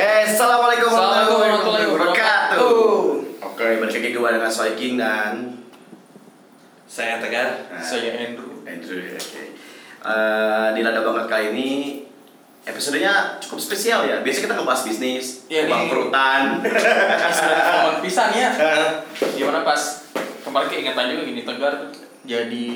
Oke, assalamualaikum Assalamualaikum warahmatullahi wabarakatuh. Oke, balik lagi gue dengan Soiking dan Saya Tegar. Nah, Saya Andrew. Andrew. Oke. Eh, di Lada Banget kali ini episodenya cukup spesial ya. Biasanya kita ngebahas bisnis, Iya, nih. bangkrutan. Momen pisan ya. Gimana pas kemarin keingetan juga gini Tegar jadi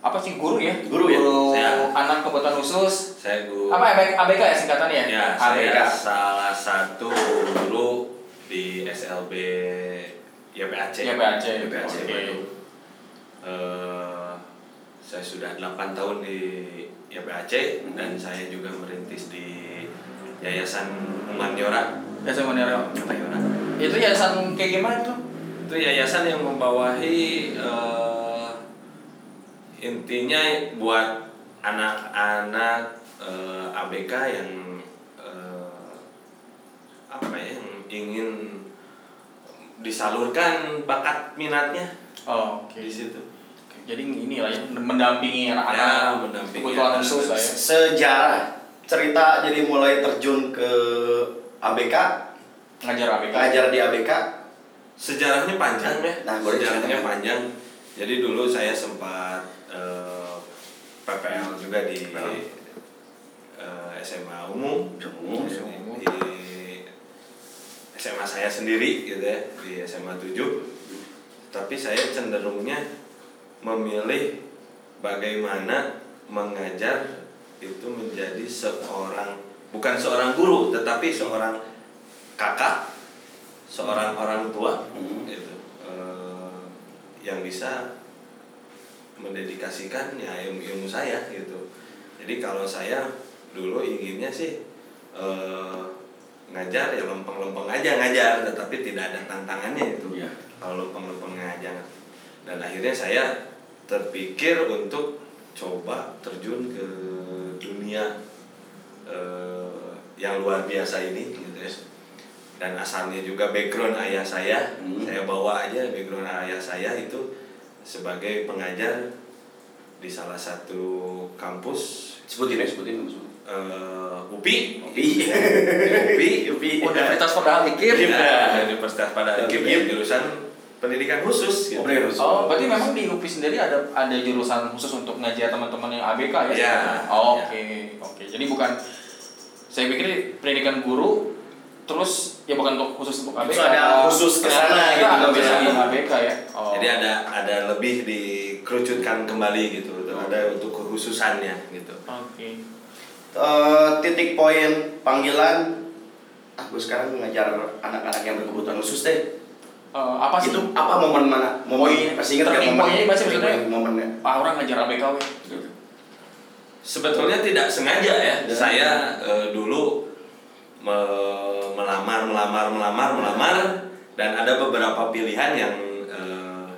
apa sih guru ya? Guru ya? Saya. anak kebutuhan khusus. Saya guru. Apa ABK, ABK ya singkatannya ya? Ya, ABK. saya salah satu guru di SLB YPAC. YPAC. YPAC, Oke. Bandung. Eh, saya sudah 8 tahun di YPAC Hmm. dan saya juga merintis di Yayasan Humaniora. Ya saya Monero. Humaniora. Itu yayasan kayak gimana tuh? Itu yayasan yang membawahi eh, intinya buat anak-anak eh, ABK yang eh, apa ya yang ingin disalurkan bakat minatnya Oh, oke. di situ. Jadi ini lah ya mendampingi Ya, anak-anak mendampingi kebutuhan khusus lah ya. Sejarah cerita jadi mulai terjun ke ABK, Ngajar ABK. ngajar di ABK. Sejarahnya panjang ya. Nah, Sejarahnya panjang. Jadi dulu saya sempat PPL juga di PPL. eh, SMA umum. Umum. Di SMA saya sendiri gitu ya di SMA 7 tapi saya cenderungnya memilih bagaimana mengajar itu menjadi seorang bukan seorang guru tetapi seorang kakak seorang orang tua Hmm. gitu eh, yang bisa mendedikasikan ya ilmu ilmu saya gitu jadi kalau saya dulu inginnya sih eh, ngajar ya lempeng-lempeng aja ngajar tetapi tidak ada tantangannya itu Iya. kalau lempeng-lempeng ngajar dan akhirnya saya terpikir untuk coba terjun ke dunia eh, yang luar biasa ini gitu ya dan asalnya juga background ayah saya Hmm. saya bawa aja background ayah saya itu sebagai pengajar di salah satu kampus Sebutin ya, sebutin. sebutin. eh, UPI UPI. Ya, UPI UPI. Universitas Perdana Mikir. Ya, Universitas pada Mikir. akhirnya jurusan pendidikan khusus gitu. Oh, khusus. Oh, berarti memang di UPI sendiri ada ada jurusan khusus untuk ngajar teman-teman yang ABK ya? Ya. Oh, Oke, oke. Jadi bukan saya pikir pendidikan guru terus ya bukan untuk khusus untuk ABK. Terus ada khusus ke sana gitu, ada di ABK ya. Oh. Jadi ada ada lebih dikerucutkan kembali gitu. Ada untuk kekhususannya gitu. Oke. Eh, titik poin panggilan aku sekarang mengajar anak-anak yang berkebutuhan khusus deh. Eh, apa sih? Itu apa momen mana? Momen masih ingat nggak turning momen? point-nya masih maksudnya? momennya. Ah, orang ngajar ABK weh. Sebetulnya tidak sengaja ya. Ya. Saya eh, dulu melamar, melamar, melamar, melamar dan ada beberapa pilihan yang eh,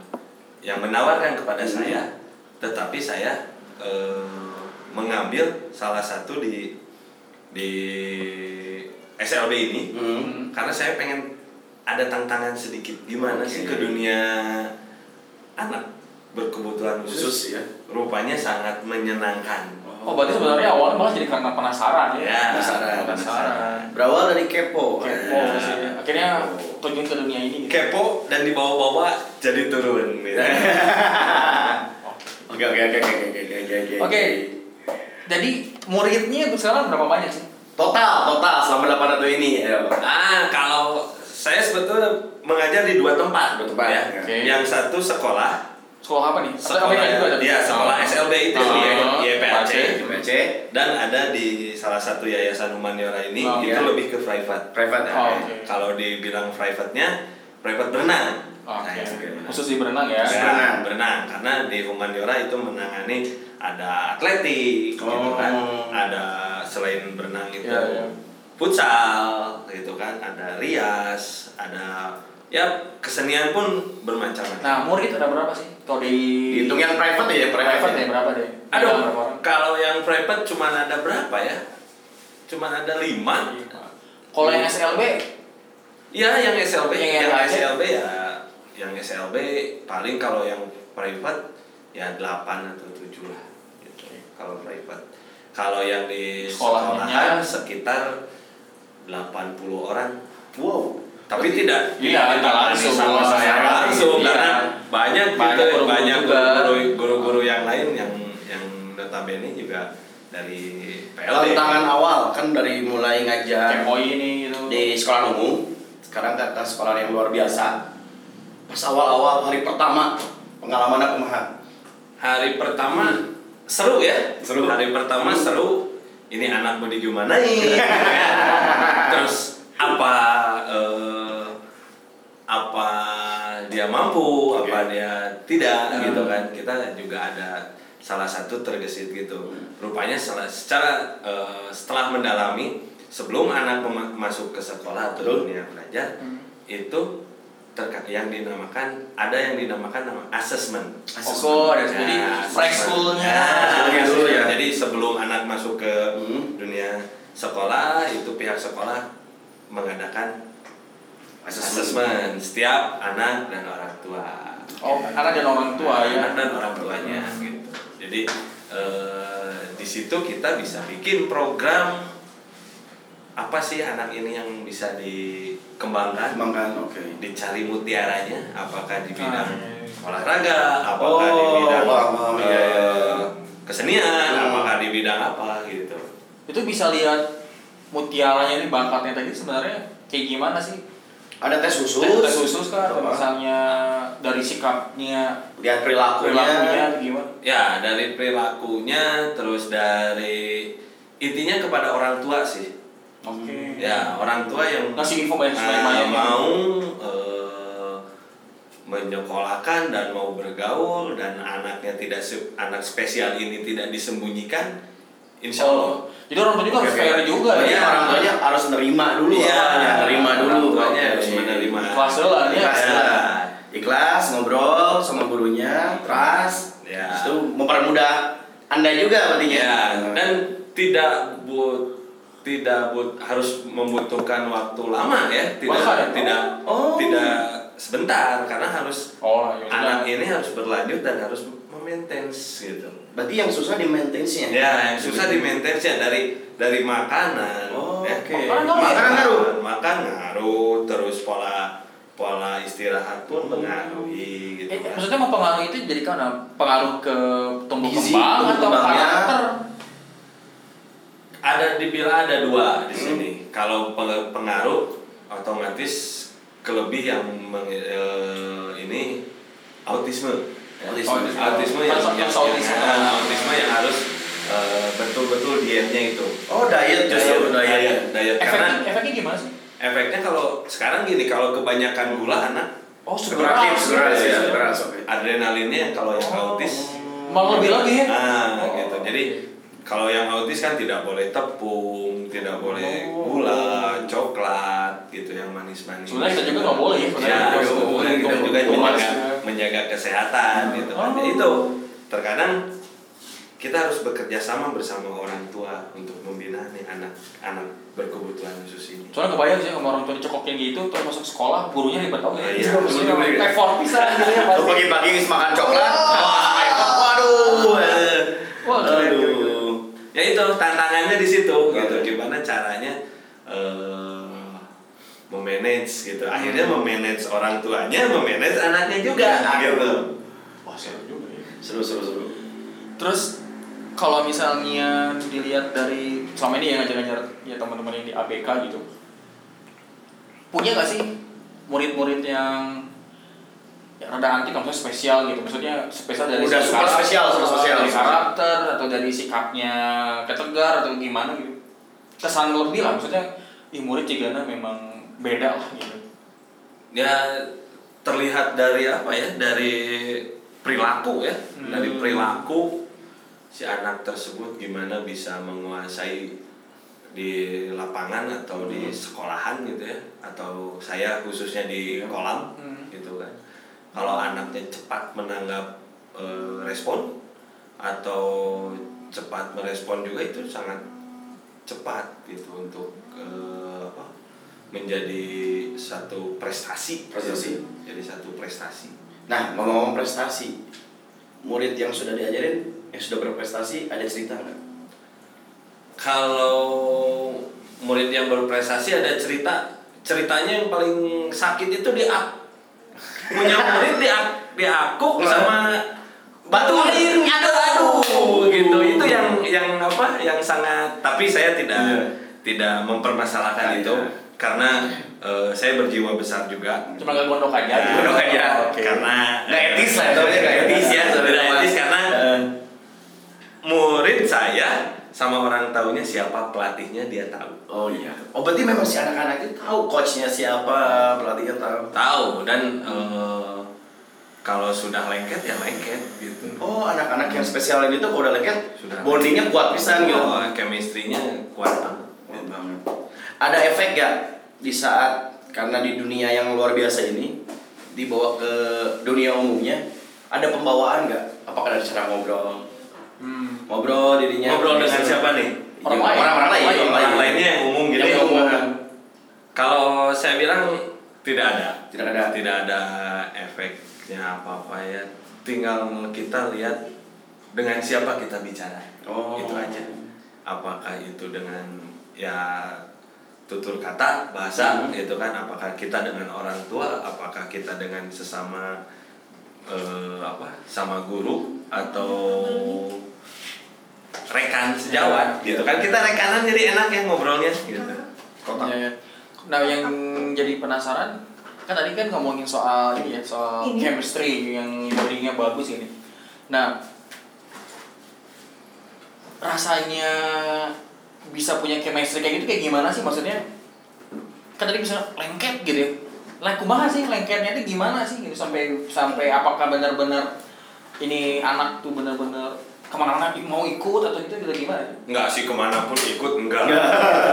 yang menawarkan kepada Hmm. saya, tetapi saya eh, mengambil salah satu di di SLB ini Hmm. karena saya pengen ada tantangan sedikit gimana sih Oke. ke dunia anak berkebutuhan khusus, Khusus ya. rupanya sangat menyenangkan. Oh, berarti sebenarnya awalnya malah jadi karena penasaran ya. Ya, Penasaran. Penasaran. Berawal dari kepo. Kepo Ya. sih. Akhirnya terjun ke dunia ini gitu. Kepo dan dibawa-bawa jadi turun. Gitu. Oke oke oke oke oke oke oke. Oke. Jadi muridnya sekarang berapa banyak sih? Total total selama 8 tahun ini. Ayo. ah, kalau saya sebetulnya mengajar di dua tempat, Dua tempat, ya. oke. Yang satu sekolah, Sekolah apa nih? Sekolah ABK juga ada? ya sekolah Oh. SLB itu Oh, di YPAC. IPC dan ada di salah satu yayasan humaniora ini Oh, itu iya. lebih ke private. private ya. Oh, oke. Kalau dibilang private-nya, private berenang. Oke. Nah, itu berenang. Khusus di berenang ya. Khusus Ya, berenang. berenang karena di humaniora itu menangani ada atletik gitu Oh. kan ada selain berenang itu Ya, ya. futsal gitu kan ada rias ada ya kesenian pun bermacam-macam Nah, murid ada berapa sih? Kalau di Hitung yang private ya, private, private ya. ya berapa deh? Ada aduh berapa orang? kalau yang private cuma ada berapa ya cuma ada lima Kalau yang SLB ya yang SLB Yang yang, yang SLB ya yang SLB paling kalau yang private ya 8 atau 7 lah gitu. Kalau private. Kalau yang di Sekolahnya? sekolahan sekitar 8 80 orang Wow. Tapi tidak Iya, tidak langsung. sama saya Iya. langsung karena banyak Banyak gitu guru-guru banyak juga. guru- guru-guru yang lain yang yang notabene juga dari PLD Tantangan awal kan dari mulai ngajar ini gitu. di sekolah umum, sekarang kata sekolah yang luar biasa. Pas awal-awal hari pertama pengalaman kumaha? hari pertama seru ya Seru. hari pertama seru ini anak mau digimana terus apa eh, apa dia mampu Oke. apa dia tidak Hmm. gitu kan kita juga ada salah satu tergesit gitu rupanya salah secara eh, setelah mendalami sebelum anak masuk ke sekolah atau Betul. dunia belajar Hmm. itu terka- yang dinamakan ada yang dinamakan nama assessment Oh, ada jadi Ya, preschoolnya. Ya, Dulu ya. Jadi sebelum anak masuk ke Hmm. dunia sekolah, itu pihak sekolah mengadakan assessment setiap anak dan orang tua. Oh, anak dan orang tua ya. Anak dan orang tuanya gitu. Jadi eh, di situ kita bisa bikin program apa sih anak ini yang bisa dikembangkan Kembangkan, oke. dicari mutiaranya apakah di bidang Ah, olahraga apakah di Oh, bidang paham, paham, eh, iya, iya. kesenian Hmm. apakah di bidang apa gitu Itu bisa lihat mutiaranya ini bakatnya tadi sebenarnya kayak gimana sih? Ada tes khusus. Tes khusus kan, atau misalnya dari sikapnya, Lihat perilakunya. perilakunya gimana? ya dari perilakunya terus dari intinya kepada orang tua sih Oke. ya orang tua yang Ngasih info banyak sebanyak-banyaknya. mau eh, menyekolahkan dan mau bergaul dan anaknya tidak anak spesial ini tidak disembunyikan insya Allah Oh, jadi orang tua juga harus Oke, fair oke. juga ya. orang tuanya harus nerima dulu. Iya, nerima dulu. orang tuanya harus menerima. Ikhlas dulu lah ya. Ikhlas Ya. ngobrol sama gurunya, trust. Ya. Itu mempermudah anda juga berarti Ya, dan tidak but tidak but harus membutuhkan waktu lama ya, tidak Bahkan ya? tidak Oh. tidak sebentar karena harus Oh, ya anak ini harus berlanjut dan harus memaintain gitu. berarti yang susah di maintenance-nya. Ya, yang susah di maintain dari dari makanan. Oh, ya. oke. Makanan ngaruh ya? Makanan ngaruh. Makan ngaruh, terus pola pola istirahat pun mengaruhi gitu. Eh, kan. maksudnya mempengaruhi itu jadi karena pengaruh ke tumbuh Gizi, kembang atau karakter? ada dibilang ada dua di Hmm. sini. Kalau peng- pengaruh otomatis kelebih yang meng- eh, ini autisme. Autisme. autisme yang, yang, ke autisme. yang- autisme yang harus eh, betul-betul dietnya itu. Oh, diet justru diet. diet, diet. karena Efeknya, efeknya gimana sih? efeknya kalau sekarang gini kalau kebanyakan gula anak Oh, segera. segera, ya. ya, segera, adrenalinnya kalau yang Oh. autis Malah lebih lagi ya? Nah, Oh, gitu. Jadi kalau yang autis kan tidak boleh tepung, tidak boleh Oh. gula, coklat, gitu yang manis-manis. Sebenarnya kita juga nggak boleh ya. Ya, kita juga, juga. Menjaga kesehatan gitu kan. Oh. Ya, itu terkadang kita harus bekerja sama bersama orang tua untuk membina nih anak-anak berkebutuhan khusus ini. Soalnya kebayang sih sama orang tua dicekokin gitu, terus masuk sekolah, gurunya ribet tau Iya, ya. iya. Maksudnya effort bisa gitu ya pagi-pagi makan coklat. Oh. Wah, waduh. Wah, keren, keren, keren. Aduh. Ya itu tantangannya di situ gitu. Gimana caranya eh memanage gitu. Akhirnya Hmm. memanage orang tuanya, memanage anaknya juga gitu. Wah, seru juga ya. Seru, seru, seru. Terus kalau misalnya dilihat dari selama ini yang ngajar-ngajar ya teman-teman yang di ABK gitu, punya nggak sih murid-murid yang ya rada antik maksudnya spesial gitu maksudnya spesial dari Udah karakter, spesial, super spesial. dari karakter atau dari sikapnya ketegar atau gimana gitu kesan lebih lah maksudnya ih murid Cigana memang beda lah gitu Ya terlihat dari apa ya? Dari perilaku ya. Hmm. Dari perilaku si anak tersebut gimana bisa menguasai di lapangan atau di Hmm. sekolahan gitu ya atau saya khususnya di kolam Hmm. gitu kan kalau anaknya cepat menanggap eh, respon atau cepat merespon juga itu sangat cepat gitu untuk apa menjadi satu prestasi Prestasi. jadi satu prestasi Nah, ngomong-ngomong prestasi, murid yang sudah diajarin, yang sudah berprestasi, ada cerita nggak? kalau murid yang berprestasi ada cerita ceritanya yang paling sakit itu di punya murid di ak- di aku sama batu air aduh aduh gitu itu yang yang apa yang sangat tapi saya tidak Iya. tidak mempermasalahkan Iya. itu karena eh, saya berjiwa besar juga Cuma gak gondok aja. Ya, Gondok aja. Oke. karena Nggak etis lah, namanya nggak etis ya, sebenarnya. etis karena murid saya sama orang tahunya siapa pelatihnya dia tahu Oh iya. Oh berarti memang si anak-anak itu tahu coachnya siapa, pelatihnya tahu. tahu dan eh, kalau sudah lengket ya lengket gitu Oh anak-anak yang spesial ini tuh kalau udah lengket, Sudah. bondingnya kuat pisan gitu. oh, chemistry-nya kuat banget Kuat banget. Ada efek gak di saat karena di dunia yang luar biasa ini dibawa ke dunia umumnya ada pembawaan nggak? Apakah dari cara ngobrol? Hmm. Ngobrol dirinya. ngobrol dengan siapa nih Orang Iya, lain. Orang-orang lain. Orang orang lain. lainnya yang umum gitu Yang ya umum. kalau saya bilang tidak ada Tidak ada. tidak ada efeknya apa apa ya tinggal kita lihat dengan siapa kita bicara Oh. itu aja apakah itu dengan ya tutur kata bahasa Hmm. gitu kan apakah kita dengan orang tua apakah kita dengan sesama eh, apa sama guru atau rekan sejawat Iya. gitu kan kita rekanan jadi enak ya ngobrolnya gitu Kotak. Iya, iya. Nah yang jadi penasaran kan tadi kan ngomongin soal ini ya soal Ini. chemistry yang bondingnya bagus ini. Nah rasanya bisa punya chemistry kayak gitu kayak gimana sih maksudnya? Kan tadi bisa lengket gitu ya. Lah kumaha sih lengketnya itu gimana sih gitu sampai sampai apakah benar-benar ini anak tuh benar-benar ke mana-mana mau ikut atau gitu gitu gimana? nggak sih ke mana pun ikut enggak Nggak.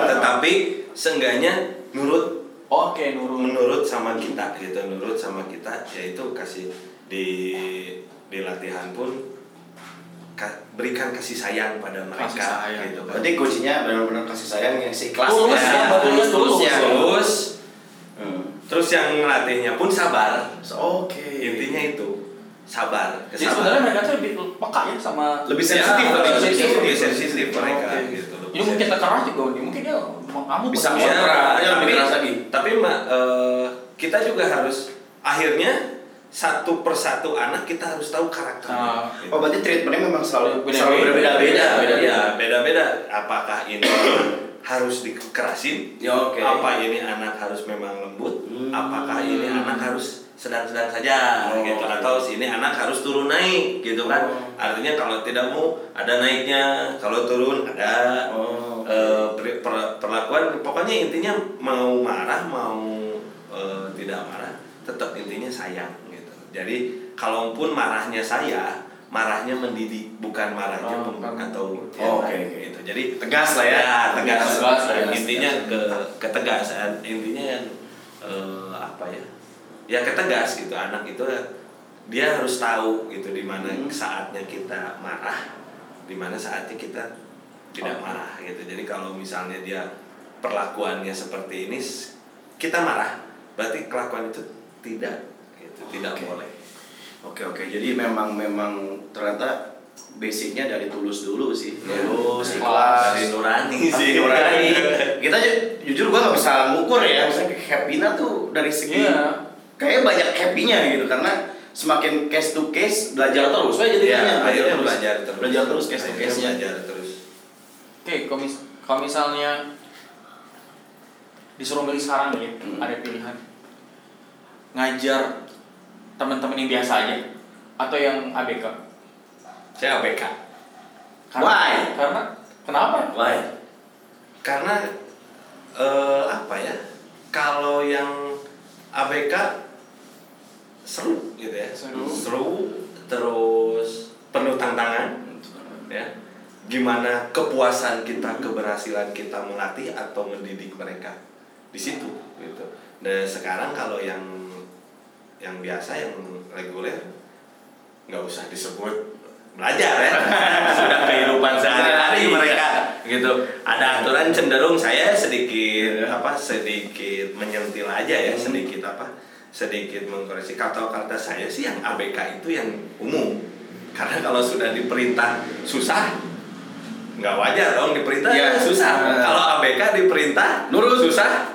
tetapi seenggaknya nurut Oke, nurun. menurut sama kita gitu nurut sama kita yaitu kasih di di latihan pun berikan kasih sayang pada mereka Kasih sayang. gitu kan Berarti kuncinya benar-benar kasih sayang yang si kelas Tulus ya, tulus, tulus. ya. terus Hmm. terus yang ngelatihnya pun sabar So, Oke. intinya itu sabar Jadi sebenarnya mereka tuh lebih peka ya sama Lebih sensitif, Ya, lebih lebih sensitif. lebih sensitif mereka Oke. gitu. Ini mungkin kita keras juga, nih. mungkin dia mau kamu Bisa. Ya, lebih tapi, keras lagi. tapi eh, kita juga harus akhirnya satu persatu anak kita harus tahu karakternya. Nah, gitu. Oh berarti treatmentnya memang selalu Beda-beda. selalu berbeda-beda. beda ya beda-beda apakah ini harus dikerasin Ya, oke. apa ini anak harus memang lembut Hmm. apakah ini anak harus sedang-sedang saja Oh, gitu atau ini anak harus turun naik gitu kan Oh. artinya kalau tidak mau ada naiknya kalau turun ada Oh. Eh, per- per- perlakuan pokoknya intinya mau marah mau eh, tidak marah tetap intinya sayang jadi kalaupun marahnya saya marahnya mendidik bukan marahnya Oh, pem- atau Oh, oke, oke. gitu jadi Tegas lah ya. tegas, Tegas, tegas, intinya tegas. ke ketegasan intinya eh, apa ya ya ketegas gitu anak itu dia harus tahu gitu di mana Hmm. saatnya kita marah di mana saatnya kita tidak Oh. marah gitu jadi kalau misalnya dia perlakuannya seperti ini kita marah berarti kelakuan itu tidak gitu tidak Oke. boleh Oke oke. Jadi memang memang ternyata basicnya dari tulus dulu sih. Ya. Tulus, Dari- ikhlas. dari nurani Dari sih. nurani. Kita ju- jujur gua nggak bisa ngukur ya. Misalnya happy-nya tuh dari segi Iya. kayak banyak happy-nya gitu karena semakin case to case belajar terus. Wah jadi Ya, belajar akhirnya terus. belajar terus Belajar terus case to Akhirnya case-nya. belajar terus Oke, kalau, mis- kalau misalnya disuruh milih sekarang nih ya, Hmm. ada pilihan ngajar teman-teman yang biasa aja atau yang ABK. saya ABK Why? Karena kenapa? Why? karena eh, apa ya kalau yang ABK seru gitu ya Seru. terus penuh tantangan ya gimana kepuasan kita keberhasilan kita melatih atau mendidik mereka di situ gitu dan sekarang kalau yang yang biasa yang reguler nggak usah disebut belajar ya sudah kehidupan sehari-hari mereka gitu ada aturan cenderung saya sedikit apa sedikit menyentil aja ya sedikit apa sedikit mengkoreksi kata-kata saya sih yang ABK itu yang umum karena kalau sudah diperintah susah nggak wajar dong diperintah Iya. susah. Nah. Kalau ABK diperintah Nurut. susah.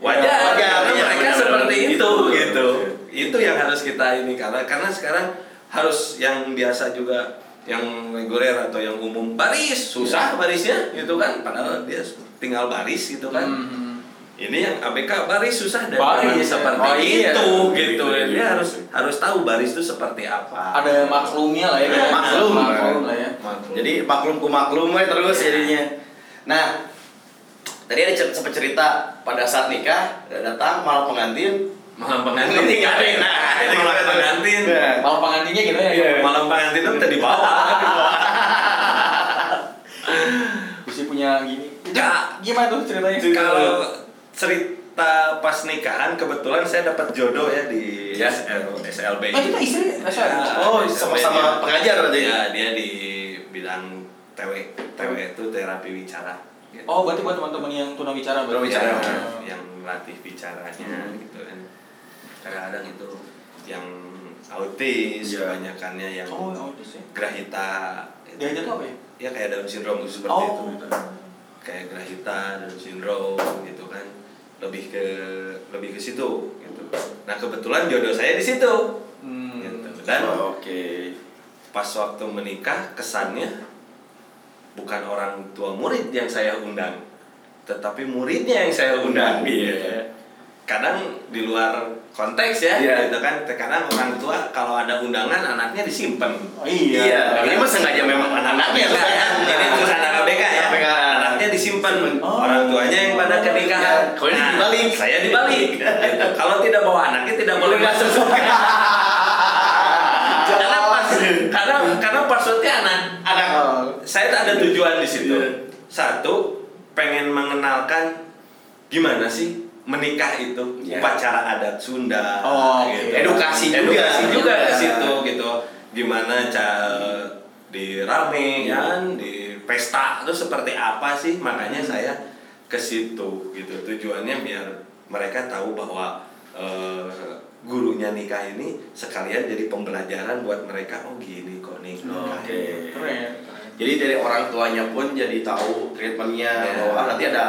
Wajar, Iya, wajar, karena iya, mereka seperti Itu. gitu. Itu yang harus kita ini karena karena sekarang harus yang biasa juga yang reguler atau yang umum baris susah barisnya gitu kan padahal dia tinggal baris gitu kan Hmm. ini yang ABK baris susah dan Baris, ya. seperti Oh, iya. itu gitu dia harus harus tahu baris itu seperti apa Ada maklumnya lah ya. Maklum. Maklum lah ya. Maklum. Jadi maklum ku maklum terus jadinya. Nah, tadi ada sempat cerita pada saat nikah datang malah pengantin malam pengantin Pengantin nggak nggak enak enak. malam pengantin Iya. Malah pengantinnya gitu ya. Iya. malam pengantin itu tadi bawah Mesti punya gini. Nggak. Gimana tuh ceritanya? kalau cerita pas nikahan kebetulan saya dapat jodoh ya di Ya. SL, SLB Eh, kita istri. Ya, Oh, sama-sama dia. pengajar berarti? ya dia di bidang TW TW itu terapi bicara gitu. Oh, berarti buat teman-teman yang tunawicara berarti. Tunawicara. Ya, Oh. yang latih bicaranya gitu kan kadang-kadang itu yang autis Iya. kebanyakannya yang Oh, autis ya. grahita Dia itu apa ya? ya kayak Down syndrome itu seperti Oh. itu gitu. kayak grahita Down syndrome gitu kan lebih ke lebih ke situ gitu nah kebetulan jodoh saya di situ Hmm. gitu. dan Oh, Oke. pas waktu menikah kesannya bukan orang tua murid yang saya undang tetapi muridnya yang saya undang Iya. Kadang di luar konteks ya Iya. gitu kan kadang orang tua kalau ada undangan anaknya disimpan Oh, iya. Iya, ini mah sengaja memang anaknya ABK ya. Ini tulisan anak ABK ya. ABK. Anaknya disimpan. Oh. Orang tuanya yang pada ke nikahan. Ya, kalau ini dibalik. Saya dibalik. Gitu. Kalau tidak bawa anaknya tidak boleh masuk. karena pas karena karena passwordnya anak. Anak. Saya tak ada tujuan di situ. Iya. Satu, pengen mengenalkan gimana sih menikah itu Iya. upacara adat Sunda Oh, oke. Edukasi juga. edukasi juga ke Iya. situ gitu gimana cara di rame kan di pesta itu seperti apa sih makanya saya ke situ gitu tujuannya biar mereka tahu bahwa eh, gurunya nikah ini sekalian jadi pembelajaran buat mereka oh gini kok nih nikah Oke. Keren. Jadi dari orang tuanya pun jadi tahu treatmentnya Ya. bahwa ah, nanti ada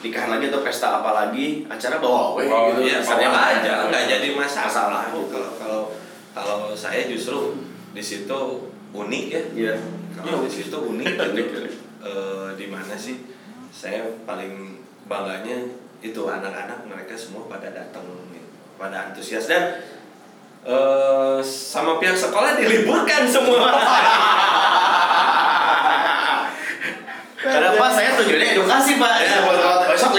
nikahan lagi atau pesta apa lagi acara bawa Oh, gitu. iya, Kesannya bawa mah aja, nggak jadi masalah. Masalah gitu. Kalau kalau kalau saya justru di situ unik ya. Iya. Kalau di situ unik gitu. Eh, di mana sih? Saya paling bangganya itu anak-anak mereka semua pada datang, pada antusias dan eh, sama pihak sekolah diliburkan semua. Kenapa saya tujuannya edukasi pak? Ya.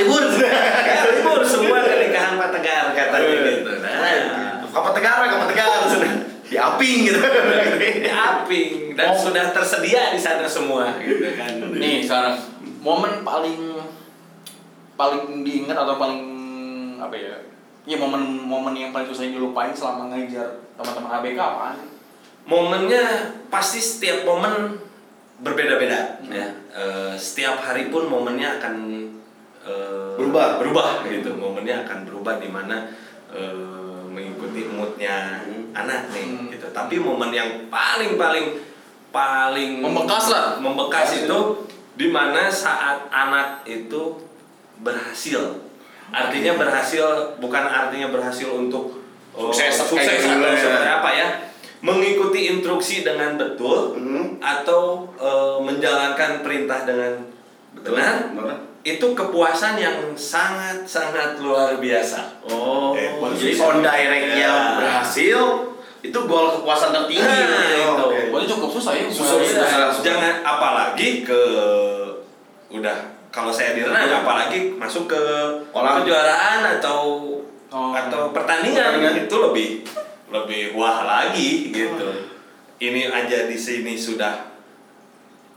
Libur. Ya, libur semua ke nikahan Pak Tegar katanya gitu. Nah, Apa tegara, apa tegara, di aping gitu. di aping dan sudah tersedia di sana semua gitu kan. Nih sekarang momen paling paling diingat atau paling apa ya? Ya momen-momen yang paling susah dilupain selama ngajar teman-teman ABK apaan? momennya pasti setiap momen berbeda-beda Hmm. ya Eh, setiap hari pun momennya akan eh, Berubah. berubah gitu momennya akan berubah di mana eh, mengikuti moodnya Hmm. anak nih Hmm. gitu tapi momen yang paling paling paling Membekas lah. membekas itu di mana saat anak itu berhasil artinya berhasil bukan artinya berhasil untuk oh, Sukses, sukses kayak atau gimana. seperti apa ya mengikuti instruksi dengan betul Hmm. atau eh, menjalankan perintah dengan benar Benar. itu kepuasan yang sangat sangat luar biasa Oh, Eh, jadi on directnya Ya. berhasil, itu gol kepuasan tertinggi. Nah, gitu. itu. Berarti cukup susah ya. Susah, mulai- susah. Iya, jangan apalagi ke udah kalau saya di renang apalagi masuk ke Kolam. kejuaraan atau Oh. atau pertandingan, Pertandingan. itu lebih lebih wah lagi gitu. Ini aja di sini sudah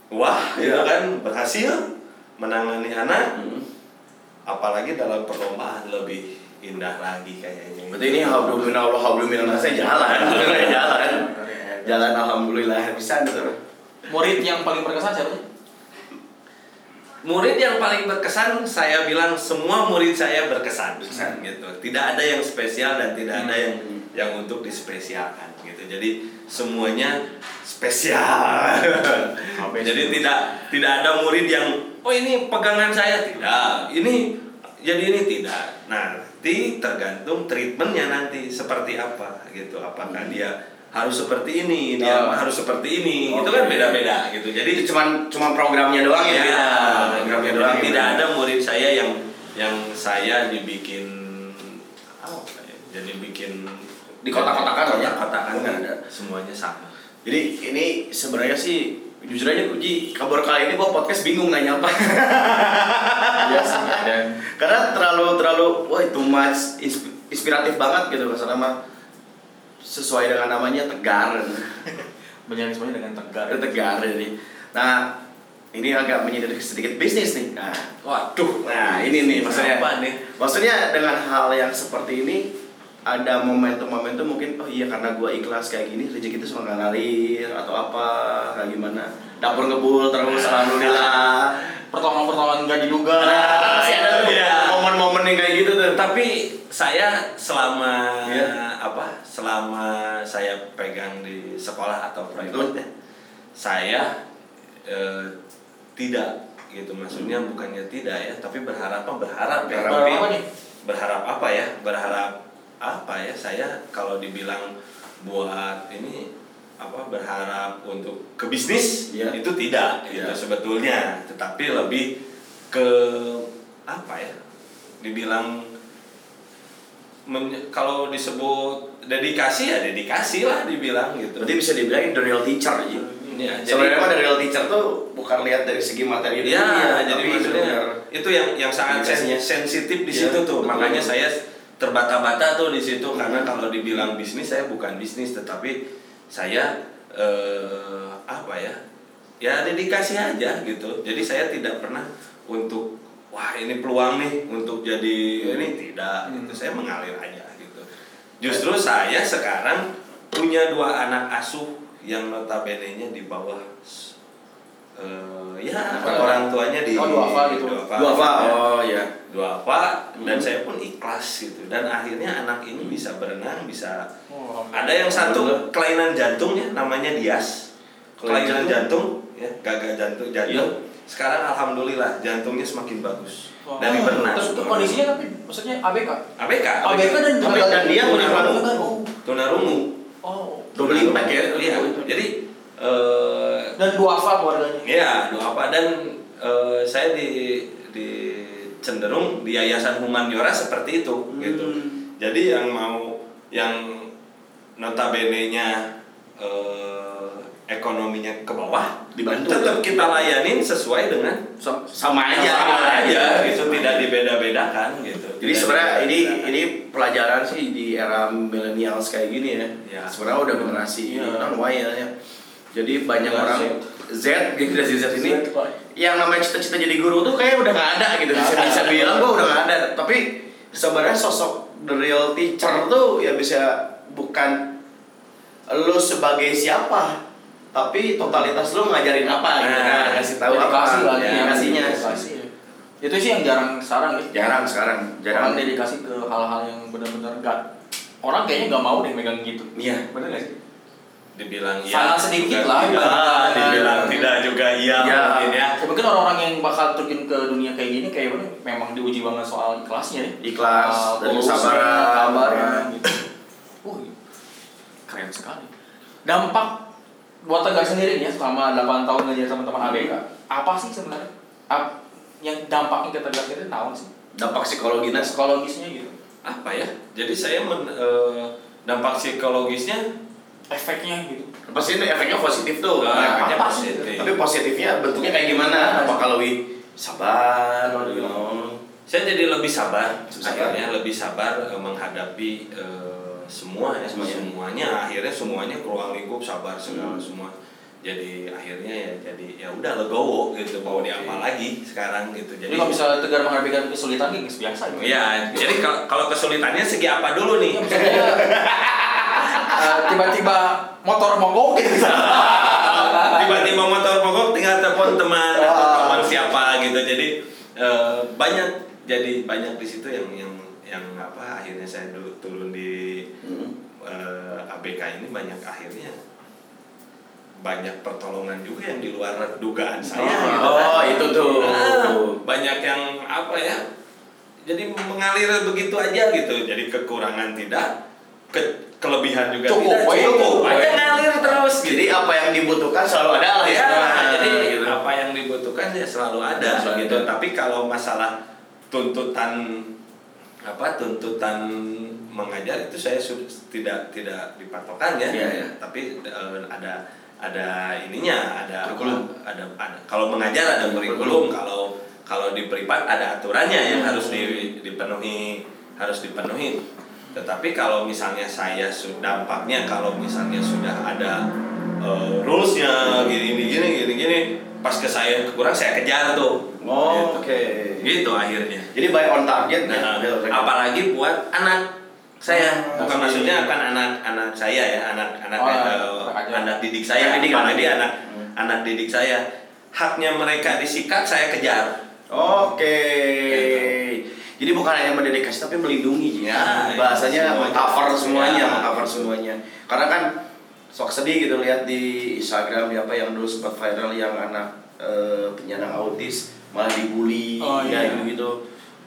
wah gitu Iya. kan berhasil menangani anak, Hmm. apalagi dalam perlombaan lebih indah lagi kayaknya. Berarti ini alhamdulillah Allah alhamdulillah saya jalan, jalan, jalan alhamdulillah bisa gitu. Murid yang paling berkesan siapa sih? Murid yang paling berkesan saya bilang semua murid saya berkesan, Berkesan. gitu. Tidak ada yang spesial dan tidak ada yang yang untuk dispesialkan gitu jadi semuanya spesial jadi tidak tidak ada murid yang oh ini pegangan saya tidak ini jadi ini tidak nah nanti tergantung treatmentnya nanti seperti apa gitu apakah dia harus seperti ini dia Oh. harus seperti ini itu Oke. kan beda-beda gitu jadi cuman cuma programnya doang ya. ya, programnya doang. ya, tidak ada murid saya yang yang saya dibikin apa ya, jadi bikin Di kotak-kotakan ya? kotak-kotakan Nggak ada. semuanya sama Jadi ini sebenarnya sih jujur aja Uji kabar kali ini gua podcast bingung nanya apa. Iya sih. Dan Karena terlalu terlalu wah itu much insp- inspiratif banget gitu masalah mah sesuai dengan namanya tegar. menjalani semuanya dengan tegar. Ada tegar ini. Nah, ini agak menyedikit sedikit bisnis nih. Nah, waduh Nah, ini nih maksudnya. apa nih Maksudnya dengan hal yang seperti ini ada momentum-momentum mungkin oh iya karena gua ikhlas kayak gini rezeki itu semua ngalir atau apa kayak gimana. Dapur ngebul terus alhamdulillah. Pertolongan-pertolongan nggak diduga. nah, masih ada tuh Iya. momen-momen yang kayak gitu tuh. Tapi saya selama Iya. apa selama saya pegang di sekolah atau private ya, saya eh, tidak gitu. Maksudnya bukannya tidak ya tapi berharap apa? Berharap ya. Berharap apa nih? berharap apa ya? Berharap apa ya saya kalau dibilang buat ini apa berharap untuk ke bisnis Iya. itu tidak Iya. gitu sebetulnya tetapi lebih ke apa ya dibilang men- kalau disebut dedikasi ya dedikasi lah dibilang gitu berarti bisa dibilang the real teacher ya. Ya, Sebenarnya jadi- mah the real teacher tuh bukan lihat dari segi materi Ya, dunia, jadi maksudnya itu yang yang sangat sen- sensitif di Iya, situ tuh. betul. Makanya saya terbata-bata tuh di situ Hmm. karena kalau dibilang bisnis saya bukan bisnis tetapi saya eh, apa ya? Ya dedikasi aja gitu. Jadi saya tidak pernah untuk wah ini peluang nih untuk jadi ini tidak gitu. Saya mengalir aja gitu. Justru saya sekarang punya dua anak asuh yang notabene-nya di bawah eh, ya Apa? orang tuanya di Oh, duafa gitu. duafa. dua apa oh ya duafa dan Hmm. saya pun ikhlas gitu dan akhirnya anak ini bisa berenang bisa Oh, ada yang satu kelainan jantung ya namanya Dias Kelainan jantung ya gagal jantung jantung Iya. sekarang alhamdulillah jantungnya semakin bagus Oh. dari berenang Terus itu kondisinya tapi maksudnya ABK. ABK ABK dan Tapi dan dia tunarungu tunarungu Oh. double impact ya iya jadi eh, Dan duafa keluarganya. Iya, apa dan eh, saya di di cenderung di yayasan humaniora seperti itu gitu. Hmm. Jadi yang mau yang notabene-nya eh, ekonominya ke bawah Dibantu. tetap kita layanin sesuai dengan Sam- sama aja sama aja gitu. gitu tidak dibeda-bedakan gitu. Jadi sebenarnya ini ini pelajaran sih di era millennials kayak gini ya. Ya. Sebenarnya udah generasi Iya. non Y ya. Jadi banyak Generasi orang Z generasi Z ini Z, yang namanya cita-cita jadi guru tuh kayak udah gak ada gitu. Bisa bisa bilang gua udah gak ada. Tapi sebenarnya sosok the real teacher tuh ya bisa bukan lu sebagai siapa tapi totalitas lu ngajarin apa gitu Nah, nah, kasih tahu apa ya, ya. Itu sih yang jarang sekarang ya. jarang sekarang jarang Orang dedikasi ke hal-hal yang benar-benar enggak orang kayaknya nggak mau deh megang gitu. iya Bener nggak sih? Dibilang iya Sangat sedikit juga lah, tidak, ibaratnya. dibilang tidak juga iya Ya. mungkin ya. Ya mungkin orang-orang yang bakal terjun ke dunia kayak gini kayak bener, memang diuji banget soal ikhlasnya ya. Ikhlas, Soal dan kesabaran. kabarnya gitu. Uh, keren sekali. Dampak buat Tegar sendiri ya selama 8 tahun ngajar teman-teman ABK. Apa sih sebenarnya? Ap- yang dampaknya ke sendiri tahu sih? dampak psikologinya Psikologisnya gitu. apa ya jadi saya men, eh, dampak psikologisnya Efeknya gitu. pasti ini efeknya positif tuh Nah, efeknya apa sih? positif. tapi positifnya bentuknya kayak gimana apa kalau wi sabar you know saya jadi lebih sabar, Sabar. akhirnya lebih sabar eh, menghadapi eh, semua ya Semuanya. semuanya akhirnya semuanya ke ruang lingkup sabar segala Hmm. semua jadi akhirnya ya jadi ya udah legowo gitu mau Oke. diapa lagi sekarang gitu Jadi jadi kalau misalnya Tegar menghadapi kesulitan gitu biasa gitu. ya jadi kalau kalau kesulitannya segi apa dulu nih Iya, misalnya tiba-tiba motor mogok gitu tiba-tiba motor mogok tinggal telepon teman atau Ah. teman siapa gitu jadi eh, banyak jadi banyak di situ yang yang yang apa akhirnya saya dulu turun di Hmm. eh, ABK ini banyak akhirnya banyak pertolongan juga yang di luar dugaan saya. gitu kan. Oh, itu tuh. Nah, banyak yang apa ya? Jadi mengalir begitu aja gitu. Jadi kekurangan tidak, ke, kelebihan juga Cukup, tidak. woy. Cukup aja ngalir terus. gitu. Jadi apa yang dibutuhkan selalu ada lah ya, Nah, jadi gitu. apa yang dibutuhkan ya selalu ada Selalu gitu. ada. Tapi kalau masalah tuntutan apa tuntutan mengajar itu saya sudah tidak tidak dipatokan ya. Iya, iya. Tapi eh, ada ada ininya, ada Kurikulum. ada, ada kalau mengajar ada kurikulum, kalau kalau di privat ada aturannya yang Hmm. harus di- dipenuhi harus dipenuhi. Tetapi kalau misalnya saya sudah dampaknya kalau misalnya sudah ada eh, rulesnya gini gini gini gini gini pas ke saya kurang saya kejar tuh. Oh, Gitu. Oke. Gitu akhirnya. Jadi by on target Nah, ya. apalagi buat anak saya, Hmm, bukan maksudnya akan anak-anak saya ya, anak-anak Oh, eh, anak didik saya, didik, apalagi anak didik. anak Hmm. anak didik saya. Haknya mereka disikat saya kejar. Oke. Gitu. Jadi bukan hanya mendedikasi tapi melindungi Ji. Ya, Bahasanya mengcover semuanya, Ya. mengcover semuanya. Karena kan sok sedih gitu lihat di Instagram ya apa yang dulu sempat viral yang anak eh, penyandang autis malah dibully Oh, ya iya. gitu gitu.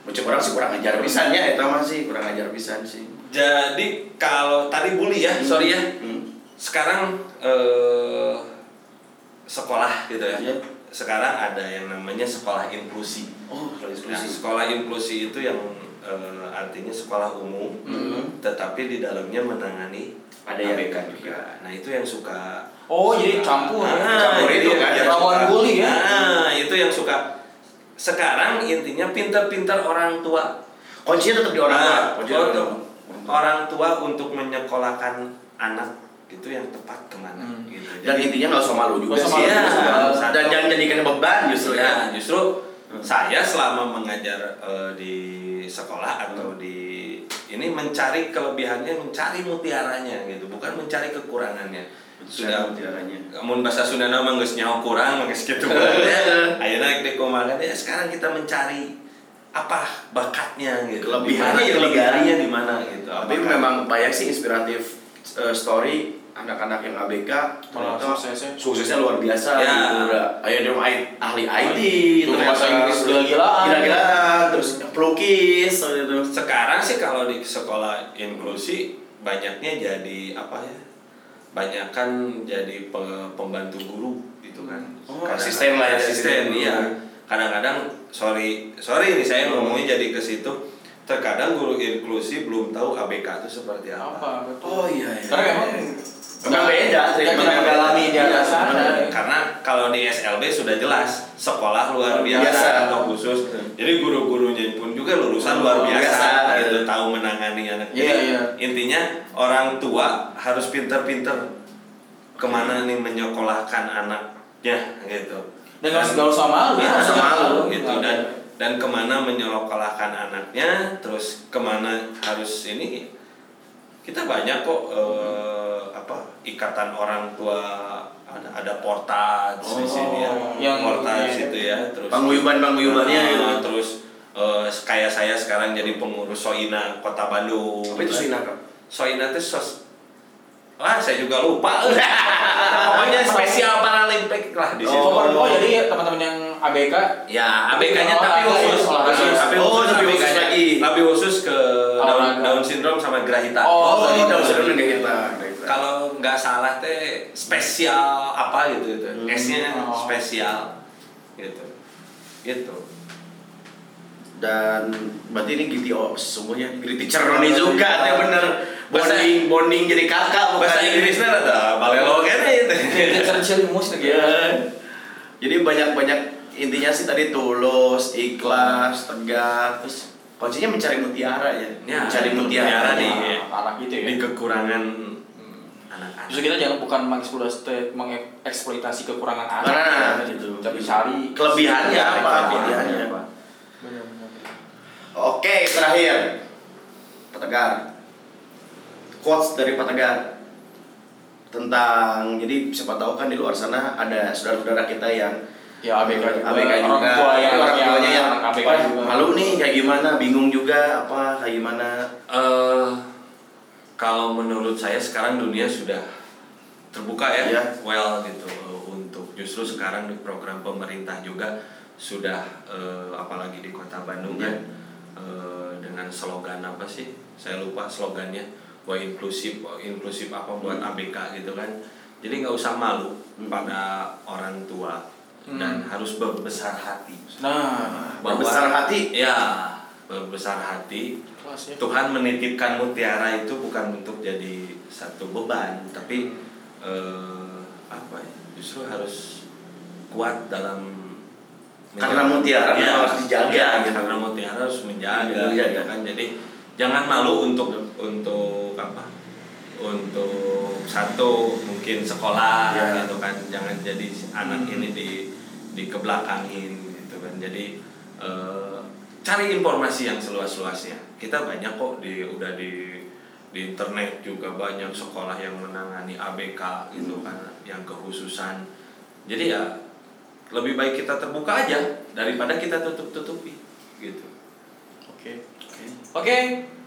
Macam orang sih kurang ajar pisannya eta mah sih kurang ajar pisan sih. Jadi kalau tadi bully ya, sorry ya. Hmm. Sekarang eh, sekolah gitu ya. Iya. Sekarang ada yang namanya sekolah inklusi. Oh, kalau Nah, inklusi. sekolah inklusi itu yang eh, artinya sekolah umum, Hmm. tetapi di dalamnya menangani Ada yang ABK juga. Nah itu yang suka. Oh, jadi suka- campur. Ah, Campur itu kan, yang suka- bully ya. Nah itu yang suka. Sekarang intinya pintar-pintar orang tua. Kuncinya tetap di orang tua. Nah, tua. orang tua untuk menyekolahkan anak itu yang tepat ke mana Hmm. gitu. Dan intinya nggak usah malu juga sih malu ya. juga. Dan jangan jadikan beban justru ya. ya justru Hmm. saya selama mengajar eh, di sekolah atau Hmm. di ini mencari kelebihannya mencari mutiaranya gitu bukan mencari kekurangannya sudah mutiaranya. Namun bahasa Sunda nama geus nyaho kurang geus kitu. Ayeuna di kumaha ya sekarang kita mencari apa bakatnya gitu. Kelebihannya Di mana ya kelebihannya di mana gitu. Tapi memang banyak sih inspiratif eh, story anak-anak yang ABK Malah ternyata suksesnya. suksesnya luar biasa Ya. gitu udah ayo dia ahli IT Itu bahasa Inggris gila-gilaan. gila-gilaan terus pelukis gitu sekarang sih kalau di sekolah inklusi banyaknya jadi apa ya banyak kan jadi pe- pembantu guru gitu kan Oh, asisten lah ya, asisten iya kadang-kadang sorry sorry nih saya Hmm. ngomongnya jadi ke situ terkadang guru inklusi belum tahu ABK itu seperti apa, Apa? betul. oh iya iya Karena Memang beda, Nggak treatment kita dalami di atas Iya, sana. benar. karena kalau di SLB sudah jelas sekolah luar biasa. biasa atau khusus jadi guru-gurunya pun juga lulusan luar Luar biasa, biasa. gitu tahu menangani anak Iya, Jadi, iya. intinya orang tua harus pinter-pinter ke mana nih menyekolahkan anaknya gitu Dan nggak usah malu ya. Usah malu gitu dan dan ke mana menyekolahkan anaknya terus ke mana harus ini kita banyak kok eh, apa ikatan orang tua ada ada portage di Oh, sini ya yang- portage iya. itu ya terus panguyuban panguyubannya Nah, gitu terus eh, kayak saya sekarang jadi pengurus Soina Kota Bandung apa itu sih nakal Soina itu sos Wah, saya juga lupa. Pokoknya spesial Paralimpik lah di situ. Oh, oh, jadi teman-teman yang ABK Ya, ABK-nya Olahraga tapi khusus, ya, olahraga. khusus, tapi Oh, khusus lagi. Lebih khusus ke Down. Down syndrome sama Grahita. Oh, oh iya. tahu sudah nggak kita Kalau nggak salah teh spesial apa gitu itu. Hmm. S-nya Oh. spesial gitu. Gitu. dan berarti ini GTO semuanya Gritty Ceroni juga teh bener Bahasa- bonding bonding jadi kakak bukan Bahasa Inggrisnya ada balelo kan itu. Kecil mus ya. Iya. Jadi banyak-banyak intinya sih tadi tulus, ikhlas, tegak, terus kuncinya mencari mutiara ya. Ya, mencari mutiara, mutiara di di- anak gitu ya. Di kekurangan anak-anak. Justru kita jangan bukan mengeksploitasi, mengeksploitasi kekurangan anak, Nah, ya. gitu. tapi cari Kelebihannya apa, kelebihannya kelebihannya. apa. Benar-benar. Oke, terakhir. Pak Tegar. Quotes dari Pak Tegar tentang jadi siapa tahu kan di luar sana ada saudara-saudara kita yang Ya ABK juga, ABK juga, orang tua yang orang tuanya yang ABK "Wah, juga. malu nih kayak gimana, bingung juga apa kayak gimana. eh kalau menurut saya sekarang dunia sudah terbuka ya, Iya. well gitu untuk justru sekarang di program pemerintah juga sudah eh, apalagi di kota Bandung kan eh, dengan slogan apa sih? Saya lupa slogannya bahwa inklusif, inklusif apa buat ABK gitu kan. Jadi nggak usah malu pada orang tua dan harus berbesar hati. Nah, Berbesar hati. Ya, berbesar hati. kelas ya. Tuhan menitipkan mutiara itu bukan untuk jadi satu beban, tapi eh, apa ya? Justru harus kuat dalam Karena mutiara Ya, harus dijaga, ya, gitu. karena mutiara harus menjaga, gitu iya. kan. Jadi jangan malu untuk untuk apa? Untuk satu mungkin sekolah Ya. gitu kan. Jangan jadi anak ini di dikebelakangin gitu kan. Jadi eh, cari informasi yang seluas-luasnya. Kita banyak kok di udah di di internet juga banyak sekolah yang menangani ABK gitu kan, yang kekhususan. Jadi ya lebih baik kita terbuka aja daripada kita tutup-tutupi gitu. Oke. Oke,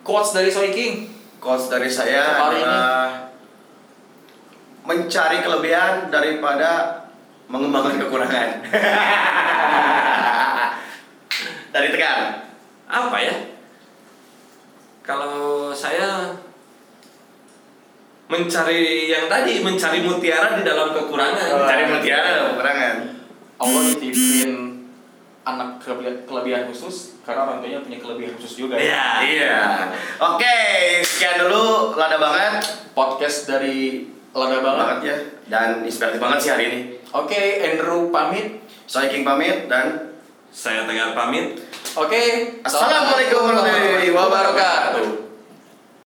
quotes dari Soy King. Quotes dari saya adalah mencari kelebihan daripada mengembangkan kekurangan. dari Tegar. Apa ya? Kalau saya mencari yang tadi mencari mutiara di dalam kekurangan. Mencari mutiara dalam kekurangan. Allah nitipin anak kelebihan, kelebihan khusus karena orang tuanya punya kelebihan khusus juga. Iya. Iya. Oke, sekian dulu lada banget. Podcast dari Lada Banget. Banget ya. Dan inspiratif banget sih hari ini. Oke, Andrew pamit. Saya King pamit dan Saya Tegar pamit. Oke, Assalamualaikum warahmatullahi wabarakatuh.